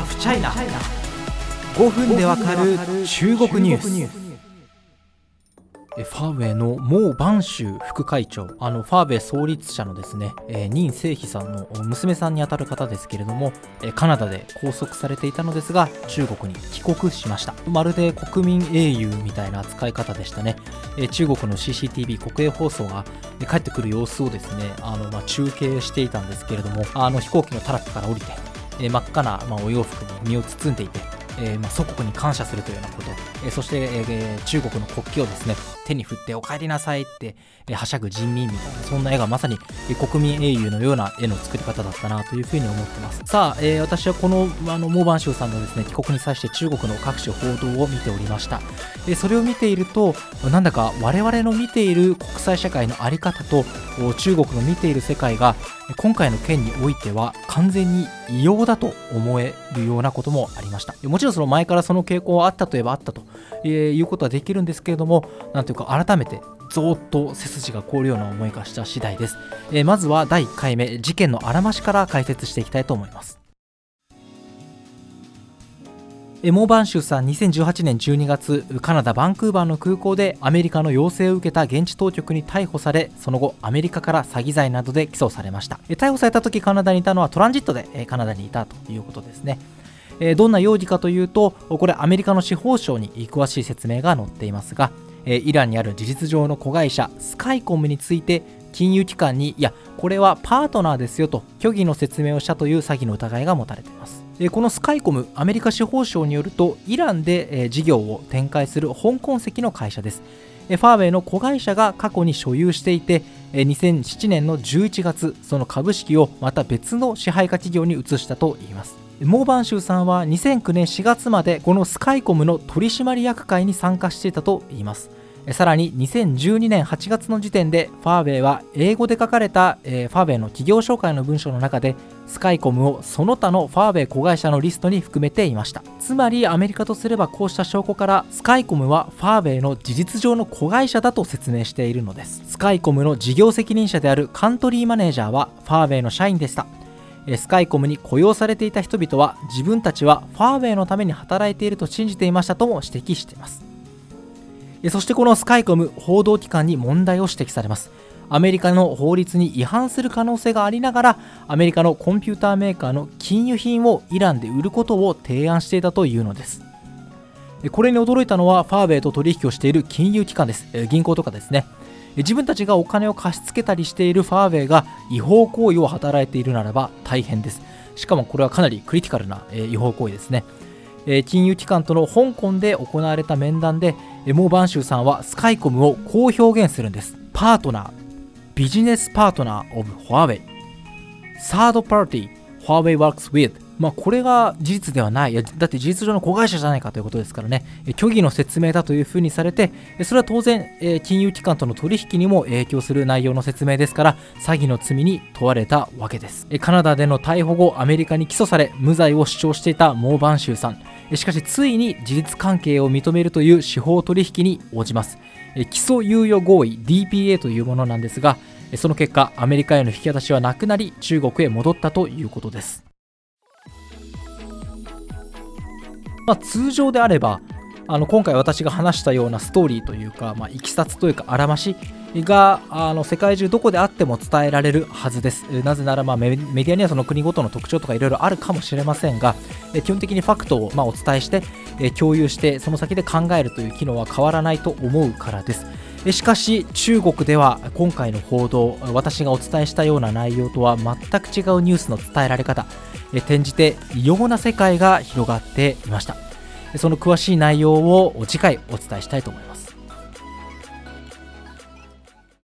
ハフチャイナ5分でわかる中国ニュース。ファーウェイのモー・バンシュ副会長あのファーウェイ創立者のですね、えー、任正妃さんの娘さんにあたる方ですけれども、えカナダで拘束されていたのですが中国に帰国しました。まるで国民英雄みたいな扱い方でしたね、えー、中国の CCTV 国営放送が帰ってくる様子をですねあの、まあ、中継していたんですけれどもあの飛行機のタラップから降りて、え、真っ赤な、ま、お洋服に身を包んでいてえ、ま、祖国に感謝するというようなこと、え、そして、え、中国の国旗をですね手に振ってお帰りなさいって、はしゃぐ人民みたいなそんな絵がまさに、国民英雄のような絵の作り方だったなというふうに思ってます。さあ、え私はこのあのモーバンシュさんのですね帰国に際して中国の各種報道を見ておりました、えそれを見ているとなんだか我々の見ている国際社会の在り方と中国の見ている世界が今回の件においては完全に異様だと思えるようなこともありました。もちろんその前からその傾向はあったといえばあったとえいうことはできるんですけれどもなんというか改めてぞーっと背筋が凍るような思いがした次第です、えまずは第1回目事件のあらましから解説していきたいと思います。モーバンシューさん2018年12月カナダ・バンクーバーの空港でアメリカの要請を受けた現地当局に逮捕されその後アメリカから詐欺罪などで起訴されました。逮捕された時カナダにいたのはトランジットでカナダにいたということですね。どんな容疑かというとこれアメリカの司法省に詳しい説明が載っていますがえイランにある事実上の子会社スカイコムについて金融機関にいやこれはパートナーですよと虚偽の説明をしたという詐欺の疑いが持たれています。このスカイコムアメリカ司法省によるとイランで事業を展開する香港籍の会社です。ファーウェイの子会社が過去に所有していて2007年の11月その株式をまた別の支配下企業に移したといいます。モーバンシュさんは2009年4月までこのスカイコムの取締役会に参加していたといいます。さらに2012年8月の時点でファーウェイは英語で書かれた、えー、ファーウェイの企業紹介の文章の中でスカイコムをその他のファーウェイ子会社のリストに含めていました。つまりアメリカとすればこうした証拠からスカイコムはファーウェイの事実上の子会社だと説明しているのです。スカイコムの事業責任者であるカントリーマネージャーはファーウェイの社員でした。スカイコムに雇用されていた人々は自分たちはファーウェイのために働いていると信じていましたとも指摘しています。そしてこのスカイコム報道機関に問題を指摘されます。アメリカの法律に違反する可能性がありながらアメリカのコンピューターメーカーの金融品をイランで売ることを提案していたというのです。これに驚いたのはファーウェイと取引をしている金融機関です。銀行とかですね。自分たちがお金を貸し付けたりしているファーウェイが違法行為を働いているならば大変です。しかもこれはかなりクリティカルな違法行為ですね。金融機関との香港で行われた面談でモー・バンシューさんはスカイコムをこう表現するんです。 partner business partner of Huawei third party Huawei works with まあ、これが事実ではない。いやだって事実上の子会社じゃないかということですからね。虚偽の説明だというふうにされて、それは当然、え金融機関との取引にも影響する内容の説明ですから、詐欺の罪に問われたわけです。カナダでの逮捕後、アメリカに起訴され、無罪を主張していたモーバンシューさん。しかし、ついに事実関係を認めるという司法取引に応じます。起訴猶予合意 DPA というものなんですが、その結果、アメリカへの引き渡しはなくなり、中国へ戻ったということです。まあ、通常であればあの今回私が話したようなストーリーというか、まあ、いきさつというかあらましがあの世界中どこであっても伝えられるはずです。なぜなら、まあ、メディアにはその国ごとの特徴とかいろいろあるかもしれませんが、基本的にファクトを、ま、お伝えして、共有して、その先で考えるという機能は変わらないと思うからです。しかし中国では今回の報道私がお伝えしたような内容とは全く違うニュースの伝えられ方転じて異様な世界が広がっていました。その詳しい内容を次回お伝えしたいと思います。